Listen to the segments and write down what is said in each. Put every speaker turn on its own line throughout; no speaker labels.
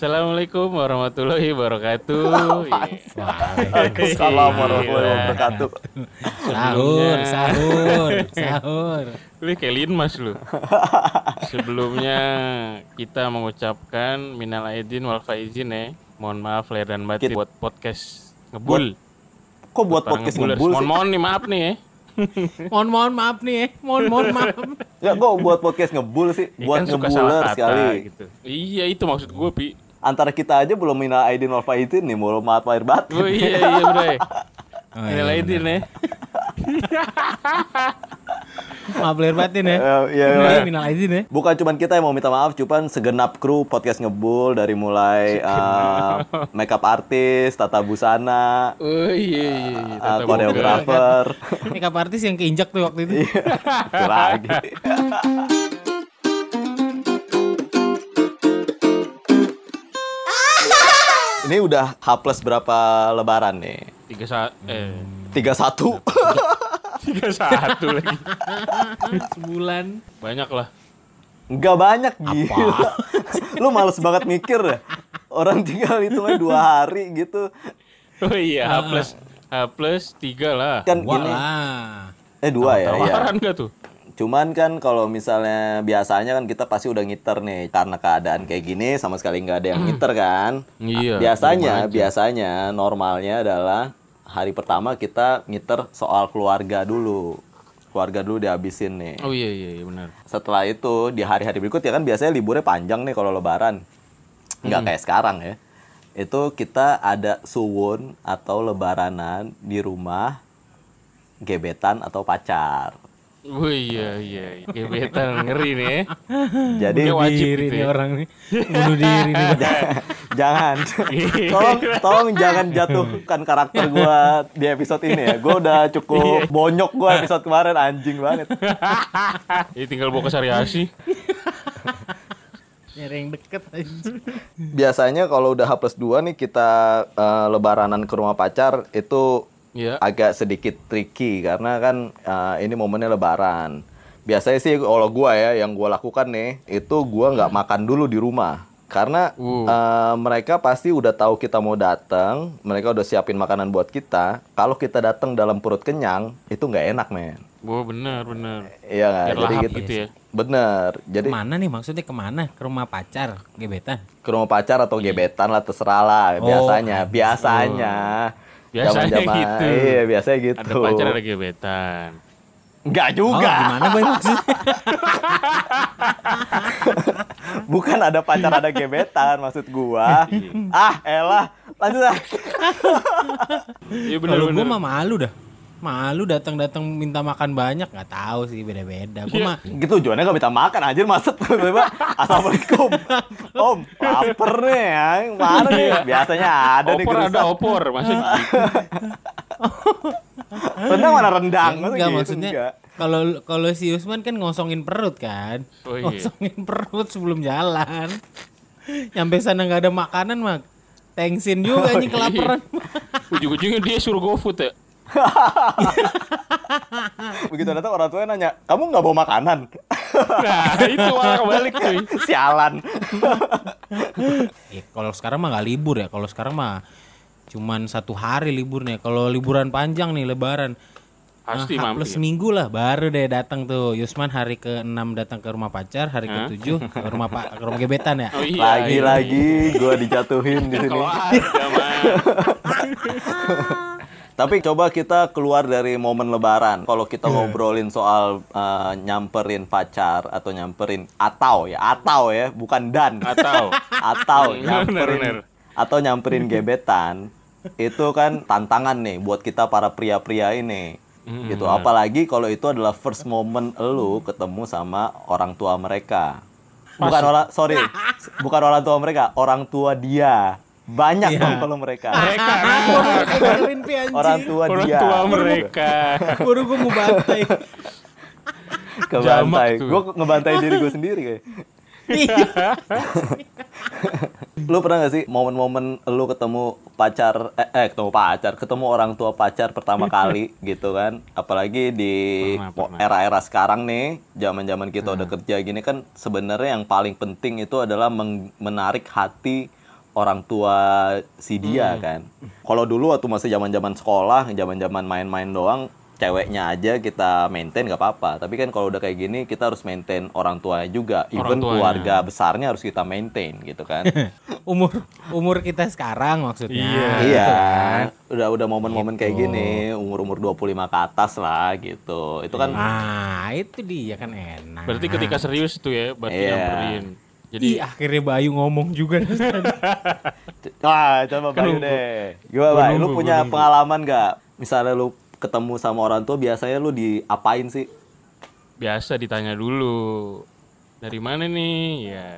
Assalamualaikum warahmatullahi wabarakatuh.
Waalaikumsalam warahmatullahi wabarakatuh.
Sahur, sahur, sahur.
Lu kayak linmas lu. Sebelumnya kita mengucapkan minal aidin wal faizin ya. Mohon maaf lahir dan batin
Kit-
buat podcast ngebul.
Kok buat podcast
ngebulers.
ngebul
Mohon
sih?
mohon nih maaf nih ya.
Mohon mohon maaf nih ya. Mohon mohon maaf.
Ya kok buat podcast ngebul sih?
Ya
Buat
kan suka salah
ngebuler sekali.
gitu. Iya itu maksud gue pi.
Antara kita aja belum minal aidin wal faizin nih, mau maaf lahir batin.
Oh iya iya bre.
Oh,
Minal
iya,
aidin ya.
Maaf lahir batin ya.
Eh, iya,
Ini
iya.
minal aidin ya.
Bukan cuman kita yang mau minta maaf, cuman segenap kru podcast ngebul dari mulai eh, makeup artis, tata busana,
Oh iya iya. iya.
eh,
Tata
koreografer,
Makeup artis yang keinjak tuh waktu itu.
itu lagi. Ini udah H plus berapa lebaran nih?
Tiga saat eh
31.
tiga satu lagi.
Sebulan.
Banyak lah.
Enggak banyak gila. Lu males banget mikir ya. Orang tinggal itu mah dua hari gitu.
Oh iya H plus H plus tiga lah.
Kan
Wah
ini
lah.
eh dua ya, ya.
Tawaran gak tuh?
Cuman kan kalau misalnya biasanya kan kita pasti udah ngiter nih karena keadaan kayak gini sama sekali nggak ada yang ngiter kan.
Iya.
biasanya biasanya normalnya adalah hari pertama kita ngiter soal keluarga dulu. Keluarga dulu dihabisin nih.
Oh iya iya, iya benar.
Setelah itu di hari-hari berikut ya kan biasanya liburnya panjang nih kalau lebaran. Nggak kayak sekarang ya. Itu kita ada suwun atau lebaranan di rumah gebetan atau pacar.
Oh iya iya. iya. Gebetan ngeri nih. ya.
Jadi
wajib
Diri
gitu
nih
ya.
orang nih. Bunuh diri nih.
jangan tolong tolong jangan jatuhkan karakter gua di episode ini ya gua udah cukup bonyok gua episode kemarin anjing banget
Ini tinggal bawa ke Sariasi.
Nyari yang deket aja.
biasanya kalau udah H plus 2 nih kita eh, lebaranan ke rumah pacar itu
Iya.
agak sedikit tricky karena kan eh, ini momennya lebaran. Biasanya sih kalau gua ya yang gua lakukan nih itu gua nggak makan dulu di rumah. Karena
Uh.
eh, mereka pasti udah tahu kita mau datang mereka udah siapin makanan buat kita. Kalau kita datang dalam perut kenyang itu nggak enak men.
Oh benar benar.
iya
Biar
jadi gitu.
gitu ya.
bener jadi
Ke mana nih maksudnya? Ke mana? Ke rumah pacar, gebetan.
ke rumah pacar atau gebetan lah terserah lah
Oh,
biasanya biasanya
Biasanya
Zaman-zaman-
gitu.
iya biasanya gitu
Ada pacar ada gebetan.
Enggak
Oh,
juga
gimana boy maksudnya?
bukan ada pacar ada gebetan maksud gua ah elah lanjut lah
Iya benar
Kalau gue
benar.
mah malu dah. Malu datang-datang minta makan banyak nggak tahu sih beda-beda. Gue mah
gitu tujuannya gak minta makan anjir maksud tiba assalamualaikum om lapar nih ya mana nih biasanya ada nih
opor ada opor, gitu.
rendang mana rendang Masa
enggak
gitu?
maksudnya
Enggak.
kalau kalau si Usman kan ngosongin perut kan.
Oh, iya.
Ngosongin perut sebelum jalan. Nyampe sana nggak ada makanan mah tengsin juga
Oh,
nih
iya.
kelaparan.
Ujung-ujungnya dia suruh GoFood ya.
Begitu datang orang tuanya nanya kamu nggak bawa makanan
Nah, itu malah kebalik cuy.
sialan
Ya, kalau sekarang mah nggak libur ya. Kalau sekarang mah cuman satu hari liburnya. Kalau liburan panjang nih Lebaran.
Pasti
Nah, plus seminggu lah baru deh datang tuh Yusman hari ke-6 datang ke rumah pacar, hari ke-7 ke rumah pak ke rumah gebetan ya.
Oh iya. iya.
lagi-lagi gua dijatuhin di sini
Kalau ada mah.
Tapi coba kita keluar dari momen lebaran. Kalau kita ngobrolin soal uh, nyamperin pacar atau nyamperin atau ya, atau ya, bukan dan.
Atau
atau nyamperin
bener.
atau nyamperin gebetan. Itu kan tantangan nih buat kita para pria-pria ini. Gitu. Apalagi kalau itu adalah first moment lu ketemu sama orang tua mereka. Bukan orang sorry, bukan orang tua mereka, orang tua dia. Banyak
Iya.
dong kalau mereka.
mereka
Dengerin pi anjing.
Orang tua
orang
dia.
tua mereka.
Baru gue mau bantai.
kebantai. Gue ngebantai diri gue sendiri kayak. lu pernah gak sih momen-momen lu ketemu pacar eh, eh ketemu pacar, ketemu orang tua pacar pertama kali gitu kan? Apalagi di era-era sekarang nih, zaman-zaman kita udah kerja gini kan sebenarnya yang paling penting itu adalah menarik hati orang tua si dia kan. Kalau dulu waktu masih zaman-zaman sekolah, zaman-zaman main-main doang, ceweknya aja kita maintain nggak apa-apa. Tapi kan kalau udah kayak gini kita harus maintain orang tuanya juga. Even
tuanya.
keluarga besarnya harus kita maintain gitu kan.
umur umur kita sekarang maksudnya.
Iya.
iya.
Gitu
Udah udah momen-momen kayak gini, umur-umur 25 ke atas lah gitu. Itu kan
Ah, itu dia kan enak.
Berarti ketika serius itu ya, berarti
Iya.
nyamperin. Jadi
Ih, akhirnya Bayu ngomong juga
Wah, coba
Kan
Bayu deh. Gimana,
Gua
Bay? Lu punya
nunggu.
pengalaman nggak? Misalnya lu ketemu sama orang tua, biasanya lu diapain sih?
biasa ditanya dulu. Dari mana nih? Ya.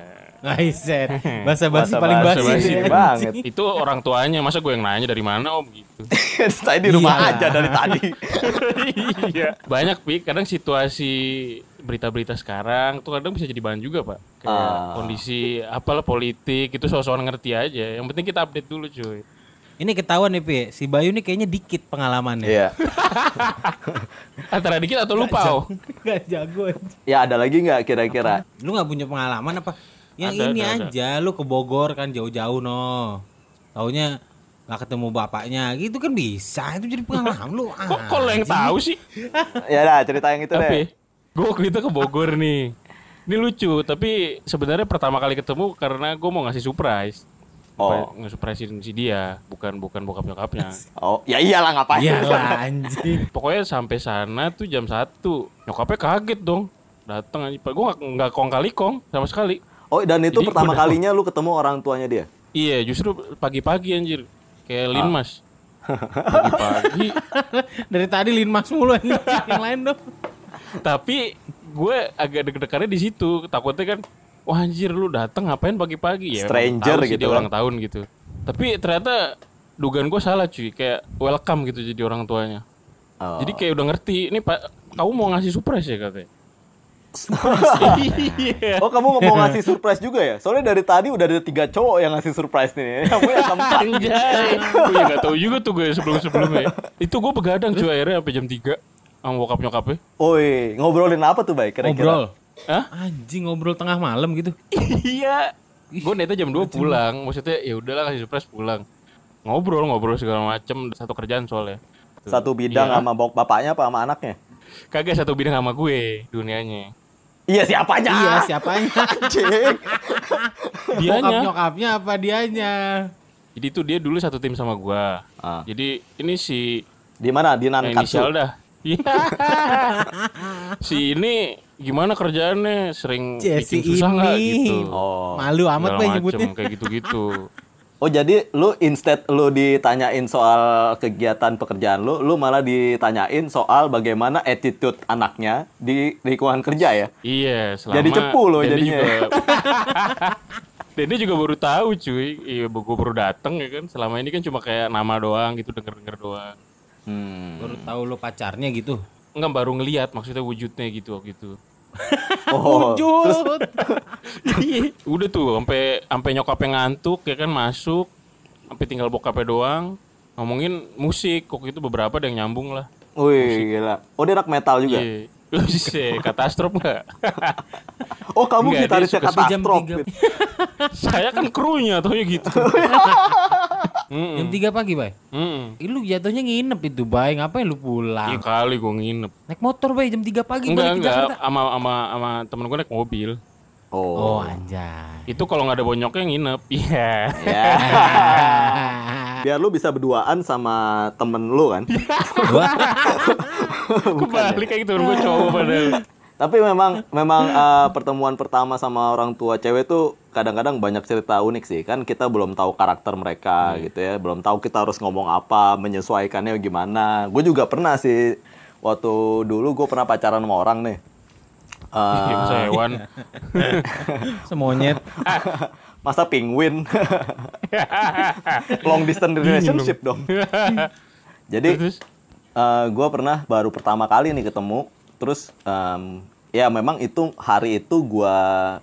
Ngaiset. Bahasa basi
Bahasa
paling basi.
banget.
Itu orang tuanya, masa gue yang nanya dari mana om gitu.
Saya di rumah
Iya.
aja dari tadi.
iya. Banyak pi, kadang situasi berita-berita sekarang tuh kadang bisa jadi bahan juga pak. Kayak
Ah.
kondisi apalah politik itu soal-soal ngerti aja. Yang penting kita update dulu cuy.
Ini ketahuan nih, Pi. Si Bayu nih kayaknya dikit pengalamannya.
Iya.
Antara dikit atau lupa oh.
Gak jago.
Ya ada lagi nggak kira-kira?
Lu nggak punya pengalaman apa? Yang
Ada,
ini
ada, ada.
aja, lu ke Bogor kan jauh-jauh no. Taunya nggak ketemu bapaknya, gitu kan bisa. Itu jadi pengalaman lu.
Kok kok lo yang tahu sih?
Ya dah cerita yang itu
Tapi
deh.
Gue waktu itu ke Bogor nih. Ini lucu, tapi sebenarnya pertama kali ketemu karena gue mau ngasih surprise.
Oh.
Nge-surprisein si dia, bukan bukan bokap nyokapnya.
Oh, ya iyalah ngapain?
Iyalah anjing.
Pokoknya sampai sana tuh jam 1 Nyokapnya kaget dong. Datang aja. Gue gak, nggak kong kali kong sama sekali.
Oh, dan itu
Jadi
pertama
udah-
kalinya lu ketemu orang tuanya dia?
Iya, justru pagi-pagi anjir. Kayak Linmas. Pagi-pagi.
Dari tadi Linmas mulu anjing. Yang lain dong.
Tapi gue agak deg-degannya di situ. Takutnya kan, wah anjir lu datang ngapain pagi-pagi ya?
Stranger
tahu
gitu
dia
kan.
ulang tahun gitu. Tapi ternyata dugaan gue salah cuy. Kayak welcome gitu jadi orang tuanya.
Oh.
Jadi kayak udah ngerti, ini pak, kamu mau ngasih surprise ya katanya. Iya.
Oh kamu mau ngasih surprise juga ya? Soalnya dari tadi udah ada tiga cowok yang ngasih surprise nih. Kamu yang keempat.
Anjay. Gue gak tau juga tuh gue sebelum-sebelumnya. Itu gue begadang cuy akhirnya sampai jam 3 sama bokap nyokapnya.
Oi, ngobrolin apa tuh baik kira-kira?
Ngobrol.
Hah?
Anjing ngobrol tengah malam gitu.
iya. Gue netnya jam 2 pulang. Maksudnya ya udahlah kasih surprise pulang. Ngobrol, ngobrol segala macem Satu kerjaan soalnya. Tuh.
Satu bidang
Iya.
sama bok bapaknya apa sama anaknya?
Kagak satu bidang sama gue dunianya.
Iya siapanya?
Iya, siapanya?
Anjing.
Bokap
Dianya.
nyokapnya apa dianya?
Jadi itu dia dulu satu tim sama gue.
Ah.
Jadi ini si
Di mana? Di
yang inisial
Nankatsu.
dah. Iya. si ini gimana kerjaannya? Sering
Ya,
bikin
si
susah nggak
ini.
gitu?
Oh.
Malu amat
macem,
nyebutnya.
kayak gitu-gitu.
Oh jadi lu instead lu ditanyain soal kegiatan pekerjaan lu, lu malah ditanyain soal bagaimana attitude anaknya di lingkungan kerja ya?
iya, selama
Jadi cepu lo jadinya.
Juga, dan dia juga baru tahu cuy. Iya, gue baru dateng ya kan. Selama ini kan cuma kayak nama doang gitu, denger-denger doang.
Hmm.
Baru tahu lu pacarnya gitu.
Enggak baru ngelihat maksudnya wujudnya gitu waktu itu.
Oh,
Wujud.
Iya. Udah tuh sampai sampai nyokapnya ngantuk ya kan masuk. Sampai tinggal bokapnya doang. Ngomongin musik kok itu beberapa ada yang nyambung lah.
wih gila. Oh dia anak metal juga.
Iya. Bisa katastrof enggak?
Oh kamu
Enggak, dia
gitarisnya katastrof.
Saya kan krunya taunya gitu. Mm-mm.
jam 3 pagi, Bay. Ih, lu jatuhnya nginep itu, Bay. Ngapain lu
Iya
pulang?
kali gue nginep.
Naik motor, Bay, jam 3 pagi
Enggak
balik ke
enggak
Jakarta.
sama sama sama temen gue naik mobil.
Oh.
Oh, anjay.
Itu kalau nggak ada bonyoknya nginep. Iya.
Ya. Biar lu bisa berduaan sama temen lu kan.
Gua
Kebalik kayak gitu gue cowok padahal.
Tapi memang memang eh, pertemuan pertama sama orang tua cewek tuh kadang-kadang banyak cerita unik sih. Kan kita belum tahu karakter mereka gitu ya. Belum tahu kita harus ngomong apa, menyesuaikannya gimana. Gue juga pernah sih waktu dulu gue pernah pacaran sama orang nih. Eh,
Iya, masa hewan.
semonyet.
masa penguin? Long distance relationship dong. Jadi
Terus?
gue pernah baru pertama kali nih ketemu. Terus em, ya memang itu hari itu gua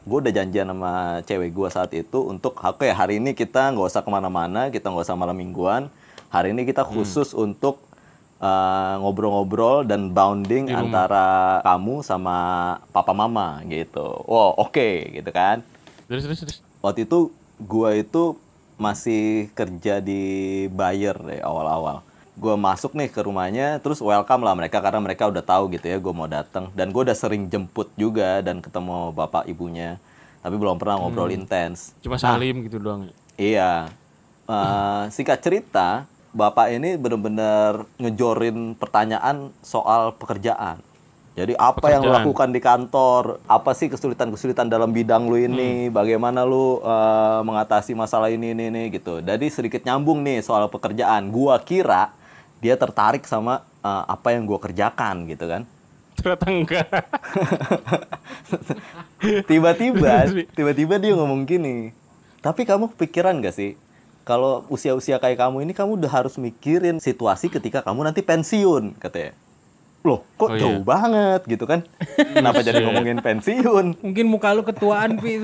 gue udah janjian sama cewek gua saat itu untuk oke hari ini kita nggak usah ke mana-mana kita nggak usah malam mingguan. Hari ini kita khusus untuk eh, ngobrol-ngobrol dan bounding antara kamu sama papa mama gitu. Wow oke gitu kan.
Terus terus terus.
Waktu itu gua itu masih kerja di Bayer deh awal-awal. Gue masuk nih ke rumahnya, terus welcome lah mereka karena mereka udah tahu gitu ya gue mau datang. Dan gue udah sering jemput juga dan ketemu bapak ibunya, tapi belum pernah ngobrol intens.
Cuma salim gitu doang. ya.
Iya. Eh, singkat cerita, bapak ini bener-bener ngejorin pertanyaan soal pekerjaan. Jadi apa yang lu
Pekerjaan.
lakukan di kantor? Apa sih kesulitan-kesulitan dalam bidang lu ini? Bagaimana lu eh, mengatasi masalah ini ini ini gitu. Jadi sedikit nyambung nih soal pekerjaan. Gua kira dia tertarik sama eh, apa yang gua kerjakan gitu kan.
Ternyata enggak.
tiba-tiba tiba-tiba dia ngomong gini tapi kamu kepikiran gak sih kalau usia-usia kayak kamu ini kamu udah harus mikirin situasi ketika kamu nanti pensiun katanya loh kok
Oh, iya.
jauh banget gitu kan kenapa jadi ngomongin pensiun
Mungkin muka lu ketuaan pi.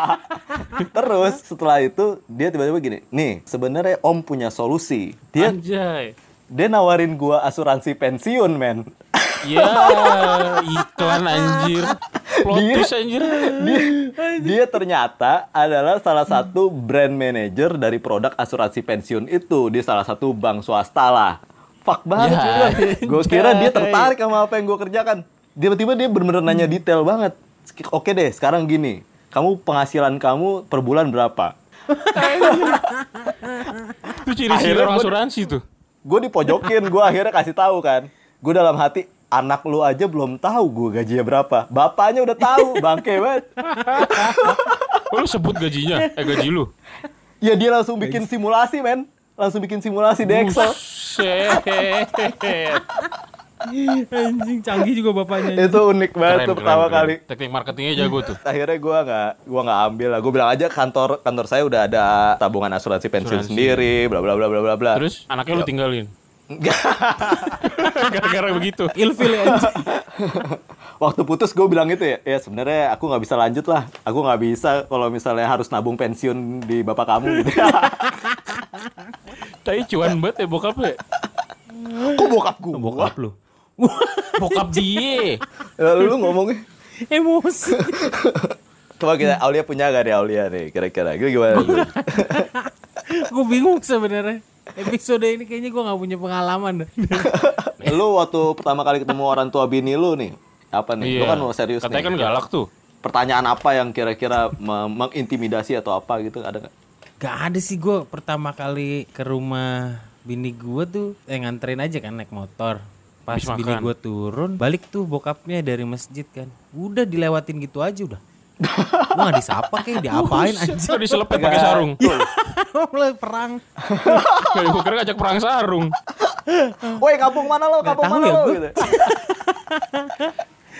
terus setelah itu dia tiba-tiba gini nih sebenarnya om punya solusi dia
Anjay.
dia nawarin gua asuransi pensiun men
Ya, iklan anjir. Plot
Dia-
twist anjir.
dia, dia ternyata adalah salah satu brand manager dari produk asuransi pensiun itu di salah satu bank swasta lah. Fuck banget
Ya,
Gue kira dia tertarik sama apa yang gue kerjakan. Tiba-tiba dia bener-bener nanya detail banget. Oke deh, sekarang gini. Kamu penghasilan kamu per bulan berapa?
Itu ciri-ciri
Akhirnya
orang
gua-
asuransi tuh.
Gue dipojokin, gue akhirnya kasih tahu kan. Gue dalam hati, anak lu aja belum tahu gue gajinya berapa. Bapaknya udah tahu, bangke banget.
Oh, lu sebut gajinya? Eh gaji lu.
Ya dia langsung bikin simulasi, men. Langsung bikin simulasi di Excel.
Buset.
Anjing canggih juga bapaknya.
itu unik banget tuh pertama kali
Teknik marketingnya jago tuh.
akhirnya gua nggak gua nggak ambil lah gue bilang aja kantor kantor saya udah ada tabungan asuransi pensiun
Asuransi.
sendiri bla bla bla bla bla bla
Terus anaknya lu tinggalin. Gara-gara begitu.
Ilfil ya
waktu putus gue bilang gitu ya ya sebenarnya aku nggak bisa lanjut lah aku nggak bisa kalau misalnya harus nabung pensiun di bapak kamu gitu
Tapi cuan banget ya bokapnya.
kok bokap gua
Bokap lu.
Bokap dia.
lalu lu ngomongnya
Emosi.
coba kita Aulia punya gak deh Aulia nih kira-kira gue gimana lu?
gue bingung sebenarnya. Episode ini kayaknya gue nggak punya pengalaman.
lu waktu pertama kali ketemu orang tua bini lu nih apa nih lu
Iya.
kan mau serius
Katanya
nih
kan galak tuh.
pertanyaan apa yang kira-kira me- mengintimidasi atau apa gitu ada nggak?
Gak ada sih gue pertama kali ke rumah bini gue tuh eh, nganterin aja kan naik motor. Pas
Habis
bini gue turun, balik tuh bokapnya dari masjid kan. Udah dilewatin gitu aja udah. Gue gak disapa kayak diapain anjing.
Kok diselepet pakai sarung?
Mulai perang.
Kayak gue kira ngajak perang sarung.
Woi kampung mana lo? Kampung mana
ya
lo?
gua.
Gitu.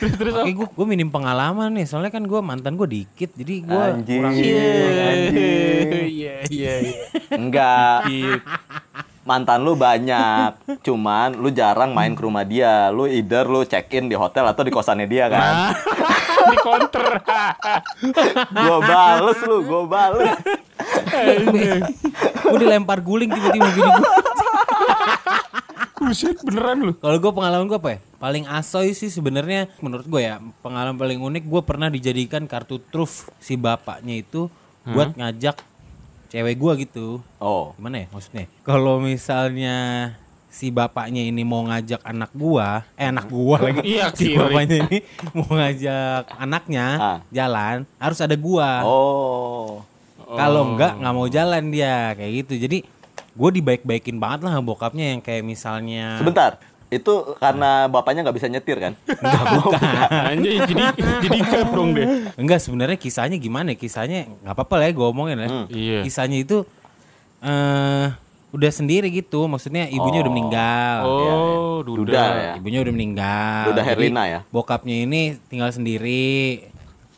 Terus terus
Oke gue gue minim pengalaman nih soalnya kan gue mantan gue dikit jadi gue
Anjing,
kurang
anjing.
Iya iya iya.
Enggak,
Iya.
mantan lu banyak. Cuman lu jarang main ke rumah dia. Lu either lu check in di hotel atau di kosannya dia kan.
Di counter.
Gua bales lu, gua bales.
gue dilempar guling tiba-tiba bini gue.
Buset beneran lu.
Kalau gue pengalaman gue apa ya? Paling asoy sih sebenarnya menurut gue ya pengalaman paling unik gue pernah dijadikan kartu truf si bapaknya itu buat ngajak cewek gue gitu.
Oh,
Gimana ya maksudnya? Kalau misalnya si bapaknya ini mau ngajak anak gua, eh anak gua lagi.
Iya,
si
kiri.
bapaknya ini mau ngajak anaknya
Ah.
jalan, harus ada gua.
oh.
Kalau enggak nggak mau jalan dia kayak gitu. Jadi gue dibaik-baikin banget lah sama bokapnya yang kayak misalnya
Sebentar. Itu karena bapaknya nggak bisa nyetir kan?
enggak bukan.
Anjay jadi jadi dong deh.
enggak sebenarnya kisahnya gimana? ya? Kisahnya nggak apa-apa lah ya gue omongin ya.
Hmm.
Iya.
Kisahnya itu eh udah sendiri gitu. Maksudnya ibunya udah meninggal.
Oh,
Duda
duda.
ya.
Ibunya udah meninggal.
Duda Herlina ya?
Bokapnya ini tinggal sendiri.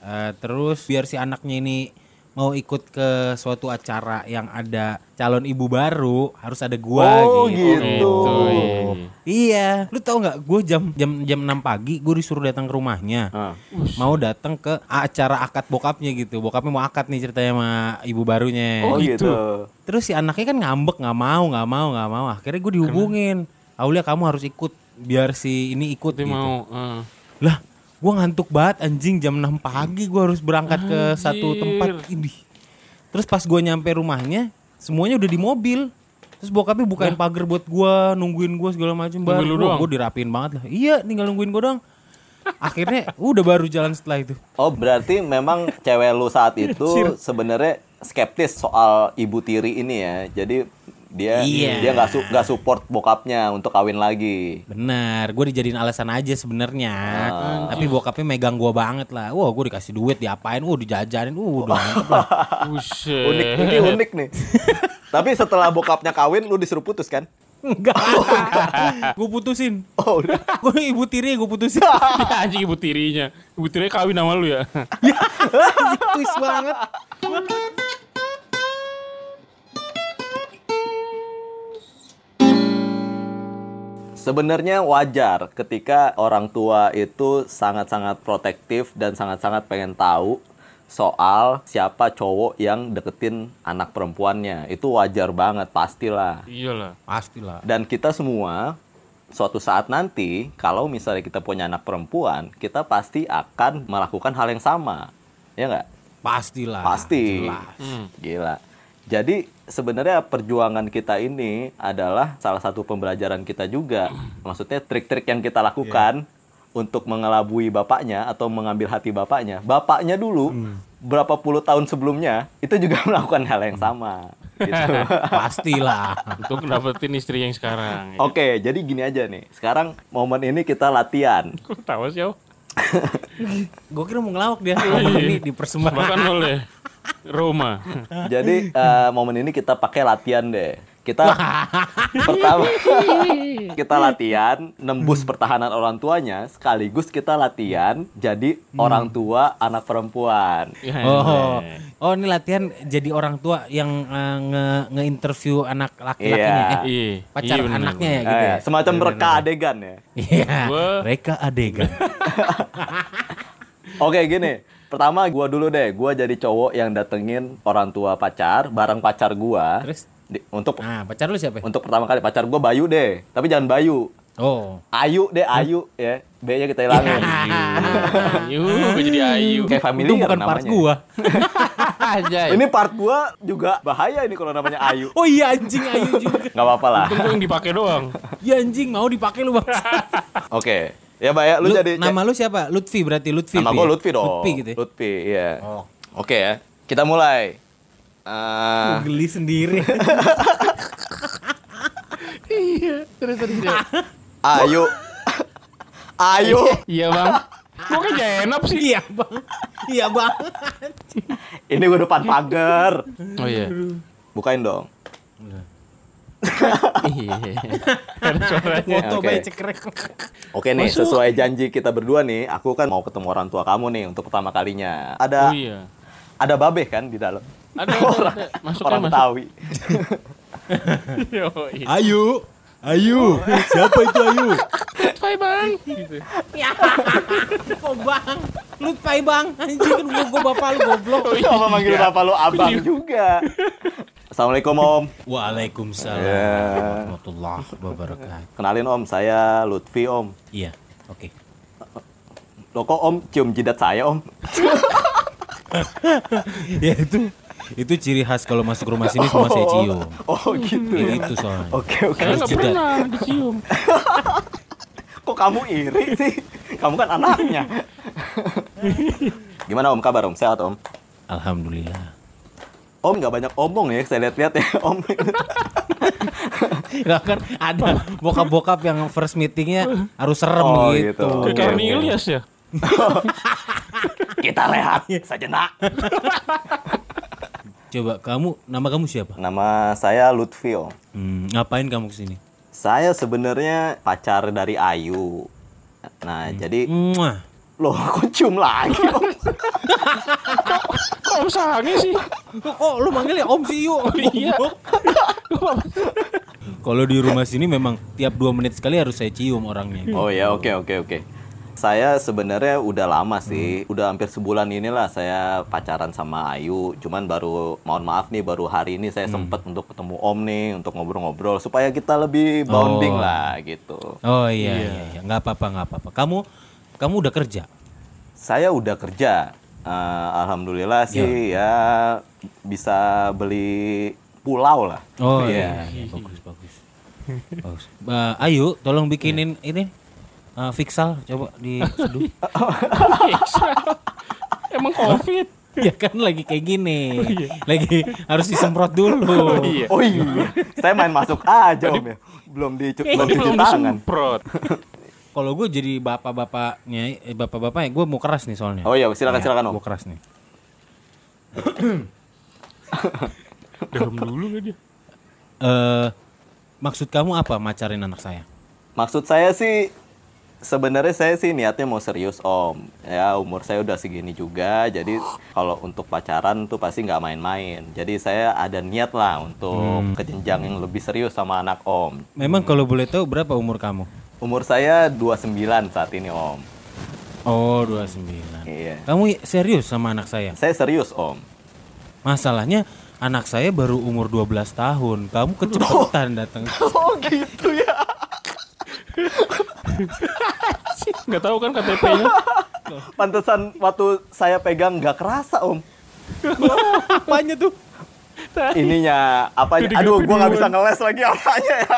Eh, terus biar si anaknya ini mau ikut ke suatu acara yang ada calon ibu baru harus ada gua
Oh,
gitu.
gitu.
iya.
Iya, lu tau nggak? Gue jam jam jam 6 pagi gue disuruh datang ke rumahnya.
Ah.
Mau datang ke acara akad bokapnya gitu. Bokapnya mau akad nih ceritanya sama ibu barunya.
Oh,
gitu.
gitu.
Terus si anaknya kan ngambek nggak mau nggak mau nggak mau. Akhirnya gue dihubungin. Aulia kamu harus ikut biar si ini ikut
Dia
gitu.
mau. eh.
Lah, gue ngantuk banget anjing jam 6 pagi gue harus berangkat ke satu
Anjir.
tempat ini. Terus pas gue nyampe rumahnya, semuanya udah di mobil. Terus bokapnya bukain pagar buat gua, nungguin gua segala macam baru. gua dirapin banget lah. Iya, tinggal nungguin gua doang. Akhirnya udah baru jalan setelah itu.
Oh berarti memang cewek lu saat itu sebenarnya skeptis soal ibu tiri ini ya. Jadi dia
Iya.
dia nggak su- nggak support bokapnya untuk kawin lagi.
Benar, gue dijadiin alasan aja sebenarnya.
Ah.
Tapi bokapnya megang gua banget lah. Wah, gue dikasih duit, diapain? Wah, dijajanin. Uh, udah lah.
Unik ini unik nih. Tapi setelah bokapnya kawin lu disuruh putus kan?
Enggak. gue putusin.
Oh udah.
Gue ibu tiri gue putusin.
Ya, anjing ibu tirinya. Ibu tirinya kawin sama lu ya.
Twist banget.
Sebenarnya wajar ketika orang tua itu sangat-sangat protektif dan sangat-sangat pengen tahu soal siapa cowok yang deketin anak perempuannya. Itu wajar banget, pastilah.
Iyalah.
Pastilah.
Dan kita semua suatu saat nanti kalau misalnya kita punya anak perempuan, kita pasti akan melakukan hal yang sama. Ya nggak?
Pastilah.
Pasti.
Jelas.
Gila. Jadi sebenarnya perjuangan kita ini adalah salah satu pembelajaran kita juga. Maksudnya trik-trik yang kita lakukan untuk mengelabui bapaknya atau mengambil hati bapaknya. Bapaknya dulu berapa puluh tahun sebelumnya itu juga melakukan hal yang sama. Gitu.
Pastilah.
Untuk dapetin istri yang sekarang.
Oke, jadi gini aja nih. Sekarang momen ini kita latihan.
Kok tahu sih?
Gue kira mau ngelawak dia. Momen ini dipersembahkan.
Bahkan oleh Roma.
Jadi eh, momen ini kita pakai latihan deh. Kita pertama kita latihan nembus pertahanan orang tuanya, sekaligus kita latihan jadi orang tua anak perempuan.
Ya,
Oh,
enak.
oh ini latihan jadi orang tua yang eh, nge nge-interview anak laki-lakinya,
Iya.
eh,
Iya.
pacar
Iya, bener,
anaknya ya gitu ya.
semacam reka adegan ya.
Iya,
Gua-
mereka adegan.
Oke gini, pertama gua dulu deh, gua jadi cowok yang datengin orang tua pacar bareng pacar gua.
Terus?
Di- untuk
Nah, pacar lu siapa?
untuk pertama kali pacar gua Bayu deh, tapi jangan Bayu.
Oh.
Ayu deh, Ayu ya. B-nya kita hilangin.
Ayu, gue jadi Ayu.
Kayak familiar
Itu bukan part
namanya.
gua.
Aja.
Ini part gua juga bahaya ini kalau namanya Ayu.
Oh iya anjing ayu juga.
Nggak apa-apa lah.
Untung gue yang dipakai doang.
Iya anjing mau dipakai lu bang.
Oke. Ya, Mbak ya, lu,
Lu,
jadi
nama lu siapa? Lutfi berarti Lutfi.
Nama
ya?
Lutfi dong.
Lutfi gitu. ya?
Lutfi, iya.
Oh.
Oke ya. Kita mulai. Eh,
Gua geli sendiri.
Iya, terus terus.
Ayu. Ayu.
Iya, Bang. Gue kan jenap sih.
iya bang. Iya bang.
Ini gua depan pagar.
Oh iya.
Bukain dong.
Iya. Suaranya.
Foto
Oke.
bayi cekrek.
Oke nih, sesuai janji kita berdua nih, aku kan mau ketemu orang tua kamu nih untuk pertama kalinya. Ada
Oh iya.
ada babe kan di dalam.
Ada, ada, ada. Masuk
orang
ya, masuk.
Betawi.
Yoi.
Ayu. Ayu. Siapa itu Ayu?
Hai, Bang. Gitu.
Kok bang? Lutfi bang. Anjing kan gua, gua bapak lu goblok.
Sama manggil bapak lu abang juga. Assalamualaikum Om.
Waalaikumsalam
Ya.
warahmatullahi wabarakatuh.
Kenalin Om, saya Lutfi Om.
Iya. Oke.
Loh kok Om cium jidat saya Om?
ya itu itu ciri khas kalau masuk rumah sini semua saya cium.
Oh gitu
Ya, itu soalnya.
Oke oke.
Saya nggak
jidat.
pernah dicium.
Kok kamu iri sih? Kamu kan anaknya. Gimana Om kabar Om? Sehat Om?
Alhamdulillah.
Om nggak banyak omong ya, saya lihat-lihat ya Om.
Ya kan ada bokap-bokap yang first meetingnya harus serem
Oh,
gitu.
gitu.
Kayak
Oke,
Cornelius ya.
Kita rehat sejenak.
Coba kamu nama kamu siapa?
Nama saya Lutfi Om.
Hmm, ngapain kamu ke sini?
Saya sebenarnya pacar dari Ayu. Nah, jadi
Muah.
Loh kok cium lagi Om?
Kok Om Sange sih?
Kok, kok lu manggil ya Om sih yuk?
Iya.
Kalau di rumah sini memang tiap dua menit sekali harus saya cium orangnya.
Oh ya, oke oke oke. Saya sebenarnya udah lama sih, udah hampir sebulan inilah saya pacaran sama Ayu. Cuman baru, mohon maaf nih, baru hari ini saya sempet untuk ketemu Om nih, untuk ngobrol-ngobrol supaya kita lebih bonding
Oh.
lah gitu.
Oh iya iya iya, nggak apa-apa nggak apa-apa. Kamu kamu udah kerja?
Saya udah kerja, Eh, alhamdulillah sih ya bisa beli pulau lah.
Oh iya, iya, bagus bagus. bagus. Ba- Ayu, tolong bikinin ini eh, Fixal coba diseduh.
Emang covid.
ya kan lagi kayak gini. Lagi harus disemprot dulu.
iya.
Oh iya, saya main masuk aja om ya. Belum dicu belum
Tadi
cuci
belum
tangan.
disemprot.
Kalau gue jadi bapak-bapaknya, eh, bapak-bapak ya gue mau keras nih soalnya.
Oh iya, silakan silakan om.
Gue keras nih.
Dalam dulu nggak dia?
Eh, maksud kamu apa macarin anak saya?
Maksud saya sih sebenarnya saya sih niatnya mau serius om. Ya umur saya udah segini juga, jadi kalau untuk pacaran tuh pasti nggak main-main. Jadi saya ada niat lah untuk ke jenjang yang lebih serius sama anak om.
Memang kalau boleh tahu berapa umur kamu?
Umur saya 29 saat ini om.
Oh, 29.
Iya.
Kamu serius sama anak saya?
Saya serius om.
Masalahnya anak saya baru umur 12 tahun. Kamu kecepatan datang.
Oh gitu ya.
Nggak tahu kan KTP-nya.
Pantesan waktu saya pegang nggak kerasa om.
Apanya tuh?
Ininya apanya? Aduh, gua nggak bisa ngeles lagi apanya ya.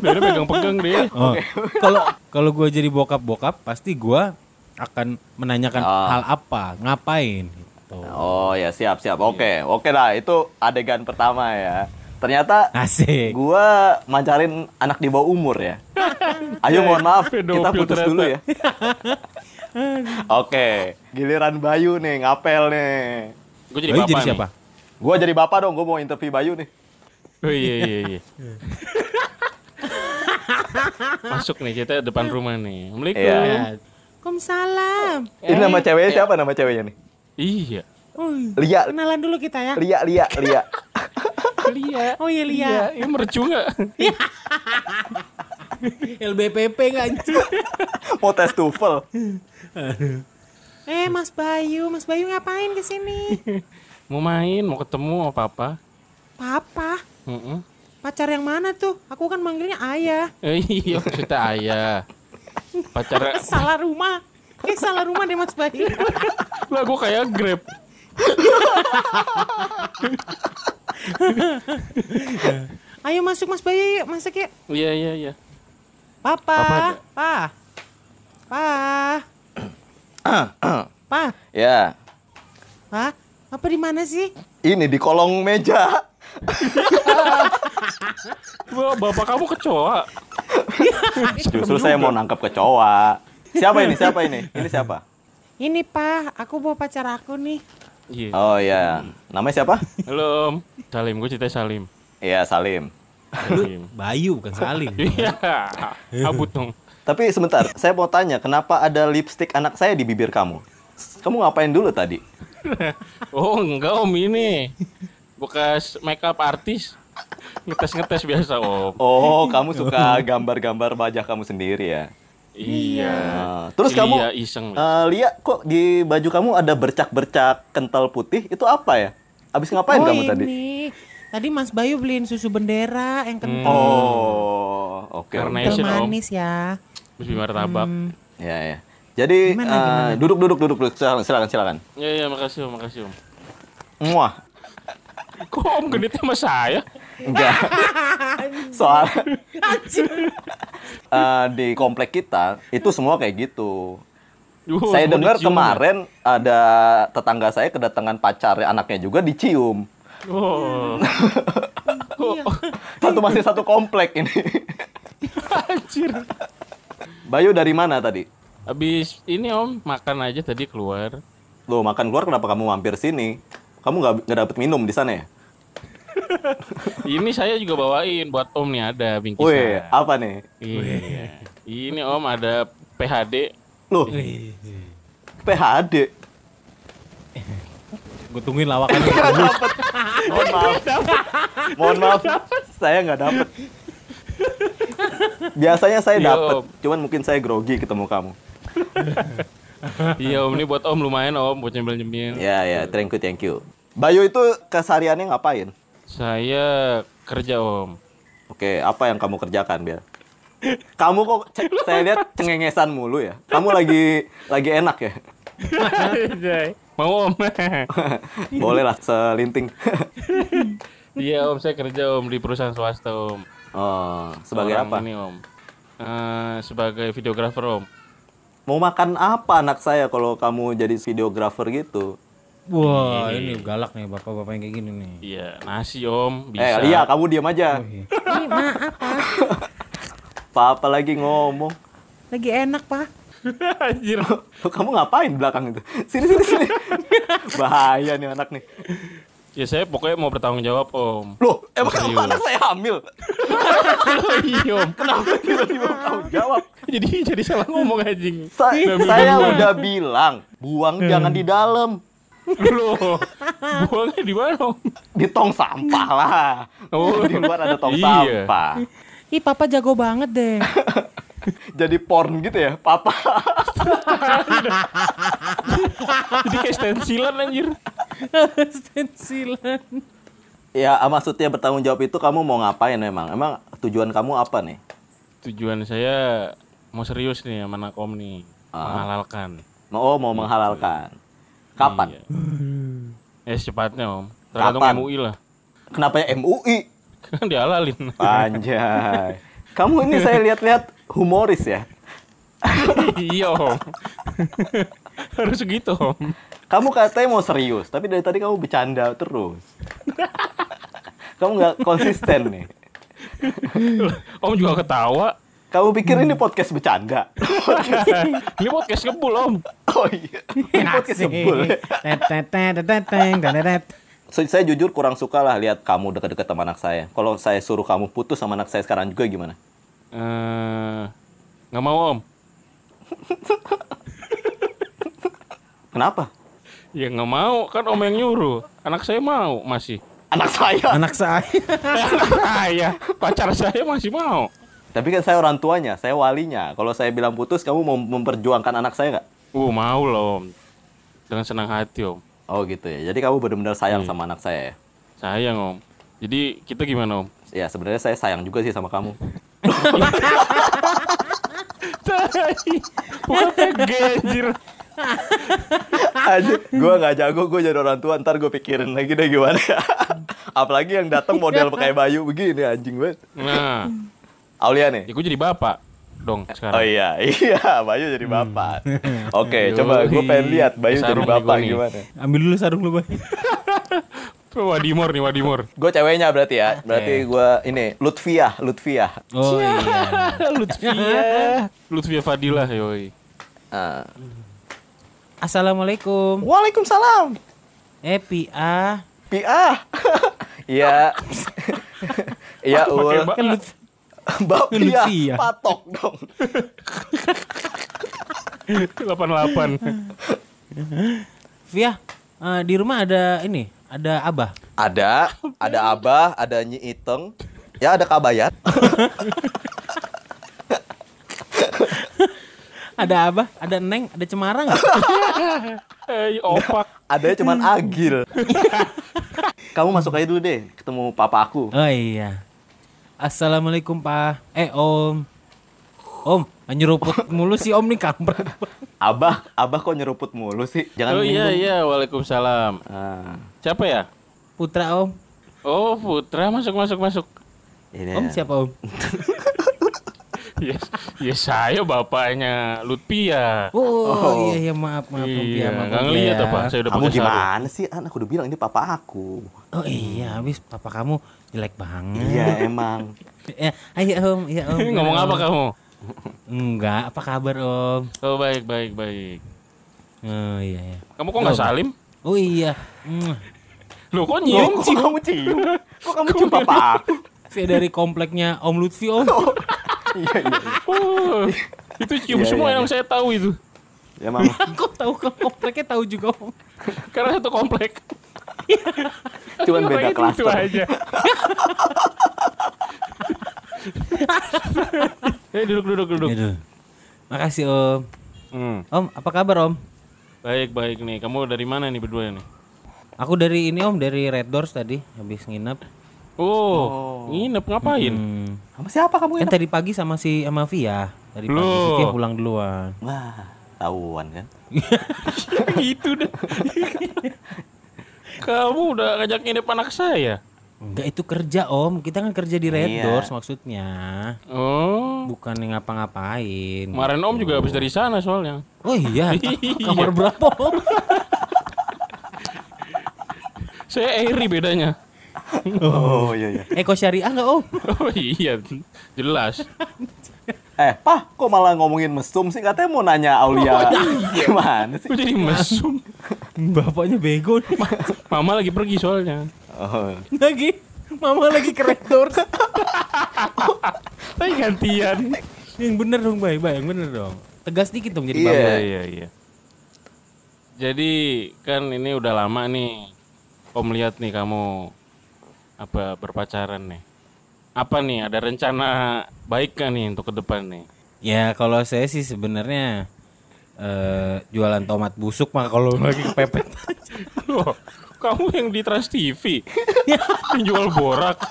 Dia pegang-pegang deh.
Oh, Kalau kalau gue jadi bokap-bokap pasti gue akan menanyakan
Oh.
hal apa, ngapain gitu.
Oh ya siap siap. Oke oke lah itu adegan pertama ya. Ternyata
Asik.
gua mancarin anak di bawah umur ya. Ayo mohon maaf kita putus dulu ya. Oke, giliran Bayu nih ngapel nih.
Gue jadi
Bayu
bapak
jadi
nih.
siapa?
Gua jadi bapak dong, gua mau interview Bayu nih.
Oh iya iya iya. Masuk nih kita depan rumah nih. Assalamualaikum.
Iya.
Waalaikumsalam.
Ini nama ceweknya siapa nama ceweknya nih?
Iya.
Oh,
Lia,
kenalan dulu kita ya.
Lia, Lia, Lia.
Lia.
Oh iya Lia.
Iya, ini mercu nggak?
LBPP nggak anjir?
Mau tes TOEFL.
Eh Mas Bayu, Mas Bayu ngapain ke sini?
Mau main, mau ketemu sama papa.
Papa,
Heeh.
pacar yang mana tuh? Aku kan manggilnya ayah.
Eh, iya maksudnya ayah. Pacar
Salah rumah. Kayak salah rumah deh Mas Bayu.
lah gue kayak grab.
Ayo masuk Mas Bayu, yuk masuk yuk.
Iya iya iya.
Papa,
Papa
pa, pa, pa,
Ya,
pa, apa di mana sih?
ini di kolong meja.
Bapak kamu kecoa.
Justru saya mau nangkap kecoa. Siapa ini? Siapa ini? Ini siapa?
Ini pa, aku bawa pacar aku nih.
Iya.
Oh ya, namanya siapa?
Halo Om. Salim, gue cerita Salim.
Iya Salim.
Salim.
Bayu bukan Salim.
Iya. Abut dong.
Tapi sebentar, saya mau tanya, kenapa ada lipstick anak saya di bibir kamu? Kamu ngapain dulu tadi?
Oh enggak Om ini. Bekas makeup artis. Ngetes-ngetes biasa Om.
Oh, kamu suka gambar-gambar wajah kamu sendiri ya?
Iya.
Nah, terus
Iya,
kamu,
iseng.
eh, lihat kok di baju kamu ada bercak-bercak kental putih, itu apa ya? Abis ngapain
oh
kamu
ini.
tadi?
Tadi Mas Bayu beliin susu bendera yang kental.
Oh, oke.
Karena-
Kental manis ya.
Terus bima martabak.
Ya, ya. Jadi,
Gimana,
eh,
gimana?
duduk, duduk, duduk, duduk. Silakan, silakan, silakan.
Iya iya makasih Om, makasih Om.
Muah.
Kok Om genitnya sama saya?
Enggak. Soal eh, di komplek kita itu semua kayak gitu.
Duh,
saya dengar kemarin ada tetangga saya kedatangan pacar anaknya juga dicium.
Oh.
Satu masih satu komplek ini.
Anjir.
Bayu dari mana tadi?
Habis ini Om makan aja tadi keluar.
Lo makan keluar kenapa kamu mampir sini? Kamu nggak nggak dapet minum di sana ya?
Ini saya juga bawain buat Om nih ada bingkisan.
Wih, apa nih?
Iya. Ini Om ada PHD.
Loh, PHD.
Gue tungguin lawakannya.
Mohon maaf. Mohon maaf. Saya nggak dapet. Biasanya saya
Iya,
dapet,
Om.
cuman mungkin saya grogi ketemu kamu.
Iya Om ini buat Om lumayan Om buat nyemil-nyemil.
Ya ya, thank you, thank you. Bayu itu kesehariannya ngapain?
Saya kerja Om.
Oke, apa yang kamu kerjakan biar? Kamu kok ce- saya lihat cengengesan mulu ya. Kamu lagi lagi enak ya.
Mau om?
Boleh lah selinting.
iya om, saya kerja om di perusahaan swasta om.
Oh, sebagai
Orang
apa?
Ini om. Eh, sebagai videografer om.
Mau makan apa anak saya kalau kamu jadi videografer gitu?
Wah, ini galak nih bapak-bapak yang kayak gini nih.
Iya, nasi om, bisa.
Eh, iya kamu diam aja.
Oh, iya. Ini maaf, Pak.
Apa lagi ngomong?
Lagi enak, Pak.
Anjir.
kamu ngapain belakang itu? Sini sini sini. Bahaya nih anak nih.
Ya saya pokoknya mau bertanggung jawab om.
Loh, emang
Serius.
anak saya hamil?
iya om.
Kenapa tiba-tiba kamu jawab?
jadi jadi salah ngomong anjing.
Sa- saya
bilang.
udah bilang, buang jangan di dalam.
Loh, buangnya di mana om?
Di tong sampah lah.
Oh.
di luar ada tong
Iya.
sampah.
Ih, papa jago banget deh.
Jadi porn gitu ya, papa.
Jadi kayak stensilan anjir.
Stensilan.
ya, maksudnya bertanggung jawab itu kamu mau ngapain emang? Emang tujuan kamu apa nih?
Tujuan saya mau serius nih sama Nakom nih.
Ah.
Menghalalkan.
Mau oh, mau menghalalkan. Kapan?
Iya. Ya secepatnya om. Tergantung
Kapan?
MUI lah.
Kenapa ya MUI?
Kan dihalalin.
Anjay. Kamu ini saya lihat-lihat humoris ya.
iya om. Harus gitu om.
Kamu katanya mau serius, tapi dari tadi kamu bercanda terus. kamu nggak konsisten nih.
Om juga ketawa.
Kamu pikir ini podcast bercanda?
Ini podcast ngebul om.
oh iya. Ini podcast sebel.
Tet, tet, tet, tet, tet, tet, tet, tet.
So, saya jujur kurang suka lah lihat kamu dekat-dekat sama anak saya. Kalau saya suruh kamu putus sama anak saya sekarang juga gimana?
Eh, nggak mau om.
Kenapa?
Ya nggak mau. Kan om yang nyuruh. Anak saya mau masih.
Anak saya.
Anak saya.
Anak saya. Pacar saya masih mau.
Tapi kan saya orang tuanya, saya walinya. Kalau saya bilang putus, kamu mau memperjuangkan anak saya nggak?
Uh mau loh om. Dengan senang hati om.
Oh gitu ya. Jadi kamu benar-benar sayang sama anak saya ya?
Sayang om. Jadi kita gimana om?
Ya sebenarnya saya sayang juga sih sama kamu.
Tai. Bukan PG anjir.
Aja, gue nggak jago, gue jadi orang tua. Ntar gue pikirin lagi deh gimana. Apalagi yang datang model pakai Bayu begini anjing banget.
Nah,
Aulia nih.
ya gue jadi bapak dong
Oh
sekarang.
iya, iya Bayu jadi bapak. Oke, coba gue pengen lihat Bayu jadi
Sarung
bapak gimana.
Ambil dulu sarung lu, Boy.
Wadimor nih Wadimor.
Gue ceweknya berarti ya. Berarti gue ini Lutfiah, Lutfiah.
Oh iya.
Lutfia. Lutfia Fadilah yoi.
Ah.
Assalamualaikum.
Waalaikumsalam.
Eh, Pia.
Piah. Iya. Iya, ul.
Kan lu
Mbak
Lutfiah.
patok dong.
88.
Via, eh, di rumah ada ini, ada Abah.
Ada, ada Abah, ada Nyi Iteng. Ya ada Kabayat.
Ada Abah, ada Neng, ada Cemara nggak?
Eh, opak.
Ada cuman Agil. Kamu masuk aja dulu deh, ketemu papa aku.
Oh iya. Assalamualaikum Pak. Eh Om. Om, nyeruput mulu sih Om nih kampret.
Abah, Abah kok nyeruput mulu sih? Jangan
Oh iya iya, Waalaikumsalam.
Ah,
Siapa ya?
Putra Om.
Oh, Putra masuk masuk masuk.
ini
Om
ya.
siapa Om?
Yes, ya saya bapaknya Lutfia.
Oh, iya iya maaf maaf Om
Iya,
maaf,
nggak
Om
ngeliat
Pia.
apa? Saya udah
Kamu gimana sih? An, aku udah bilang ini papa aku.
Oh iya, habis papa kamu jelek banget.
Iya emang.
Ya, ayo Om, iya Om.
Ngomong
iya,
apa
Om.
kamu?
Enggak, apa kabar Om?
Oh baik baik baik.
Oh iya iya.
Kamu kok nggak
Oh,
salim?
Oh iya. Mwah.
Loh kok
Loh,
nyium?
kok kamu cium? Kok kamu cium papa aku?
Saya dari kompleknya Om Lutfi Om.
Iya iya. iya.
Oh, itu cium
Iya,
semua
iya,
yang saya tahu itu.
Ya mama.
Kok tahu ke kompleknya tahu juga Om.
Karena satu komplek.
Cuman beda
Orangnya itu aja. Eh duduk duduk duduk.
Makasih Om.
Hmm.
Om, apa kabar Om?
Baik baik nih. Kamu dari mana nih berdua nih?
Aku dari ini Om, dari Red Doors tadi habis nginep.
Oh,
Oh.
Nginep ngapain?
Hmm.
Sama siapa kamu
Kan
ini?
tadi pagi sama si sama Via. Tadi pagi
Loh.
si Via pulang duluan.
Wah, tahuan kan?
gitu deh. Kamu udah ngajak nginep anak saya.
Enggak itu kerja om, kita kan kerja di Red
Iya.
Doors maksudnya,
Oh.
bukan yang ngapa-ngapain.
Kemarin Om juga habis dari sana soalnya.
Oh iya, kamar berapa om?
Saya Eri bedanya.
Oh iya iya.
Eko Syariah nggak om?
Oh iya, jelas.
Eh, Pah, kok malah ngomongin mesum sih? Katanya mau nanya Aulia gimana sih?
Kok jadi mesum?
Bapaknya bego nih.
Mama lagi pergi soalnya.
Oh.
lagi, mama lagi ke.
Tapi gantian.
yang bener dong, bay, bay, yang bener dong. Tegas dikit dong jadi
Iya.
bapak.
Iya, iya, iya. Jadi kan ini udah lama nih. Om lihat nih kamu apa berpacaran nih. Apa nih ada rencana baik kan nih untuk ke depan nih?
Ya kalau saya sih sebenarnya eh jualan tomat busuk mah kalau lagi kepepet.
Loh, kamu yang di Trans TV yang jual borak.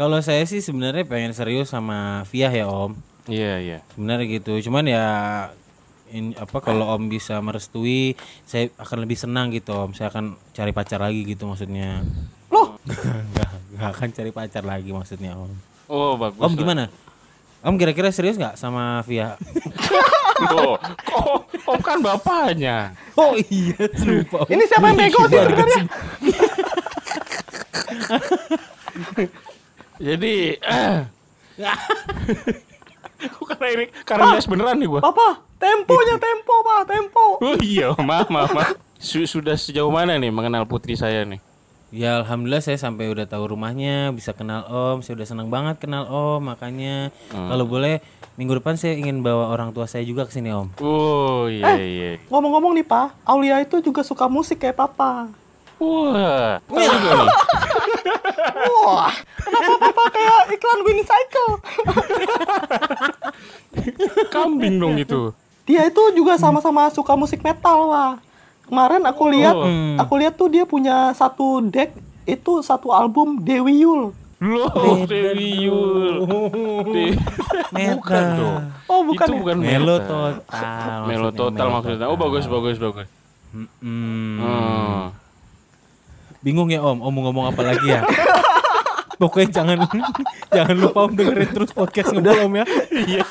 kalau saya sih sebenarnya pengen serius sama Via ya Om.
Iya, iya.
Sebenarnya gitu. Cuman ya in, apa kalau Om bisa merestui, saya akan lebih senang gitu Om. Saya akan cari pacar lagi gitu maksudnya.
Loh,
Enggak, enggak akan cari pacar lagi maksudnya Om.
Oh, bagus.
Om gimana? Om kira-kira serius nggak sama Via?
Loh, kok Om kan bapaknya.
Oh iya, lupa. Om.
ini siapa yang bego sih sebenarnya?
Jadi, eh. Kok karena ini karena yes beneran nih gua.
Papa, temponya tempo, Pak, tempo.
Oh iya, maaf, maaf, maaf. Su- sudah sejauh mana nih mengenal putri saya nih?
Ya alhamdulillah saya sampai udah tahu rumahnya, bisa kenal Om. Saya udah senang banget kenal Om, makanya kalau boleh minggu depan saya ingin bawa orang tua saya juga ke sini Om.
Oh iya iya.
Ngomong-ngomong nih, Pak, Aulia itu juga suka musik kayak Papa.
Wah, tahu juga nih.
Wah, kenapa Papa kayak iklan Winning Cycle?
Kambing dong itu.
Dia itu juga sama-sama suka musik metal, wah. Kemarin aku lihat,
Oh.
aku lihat tuh dia punya satu deck itu satu album Dewi Yul.
Loh, Dewi Yul. De- bukan dong.
Oh, bukan
itu
ya?
bukan
Melo total.
Melo
maksudnya,
total
Melo
maksudnya. Oh bagus bagus bagus.
Mm-mm.
Hmm.
Bingung ya Om, Om mau ngomong apa lagi ya? Pokoknya jangan jangan lupa Om dengerin terus podcast ngobrol Om ya.
Iya.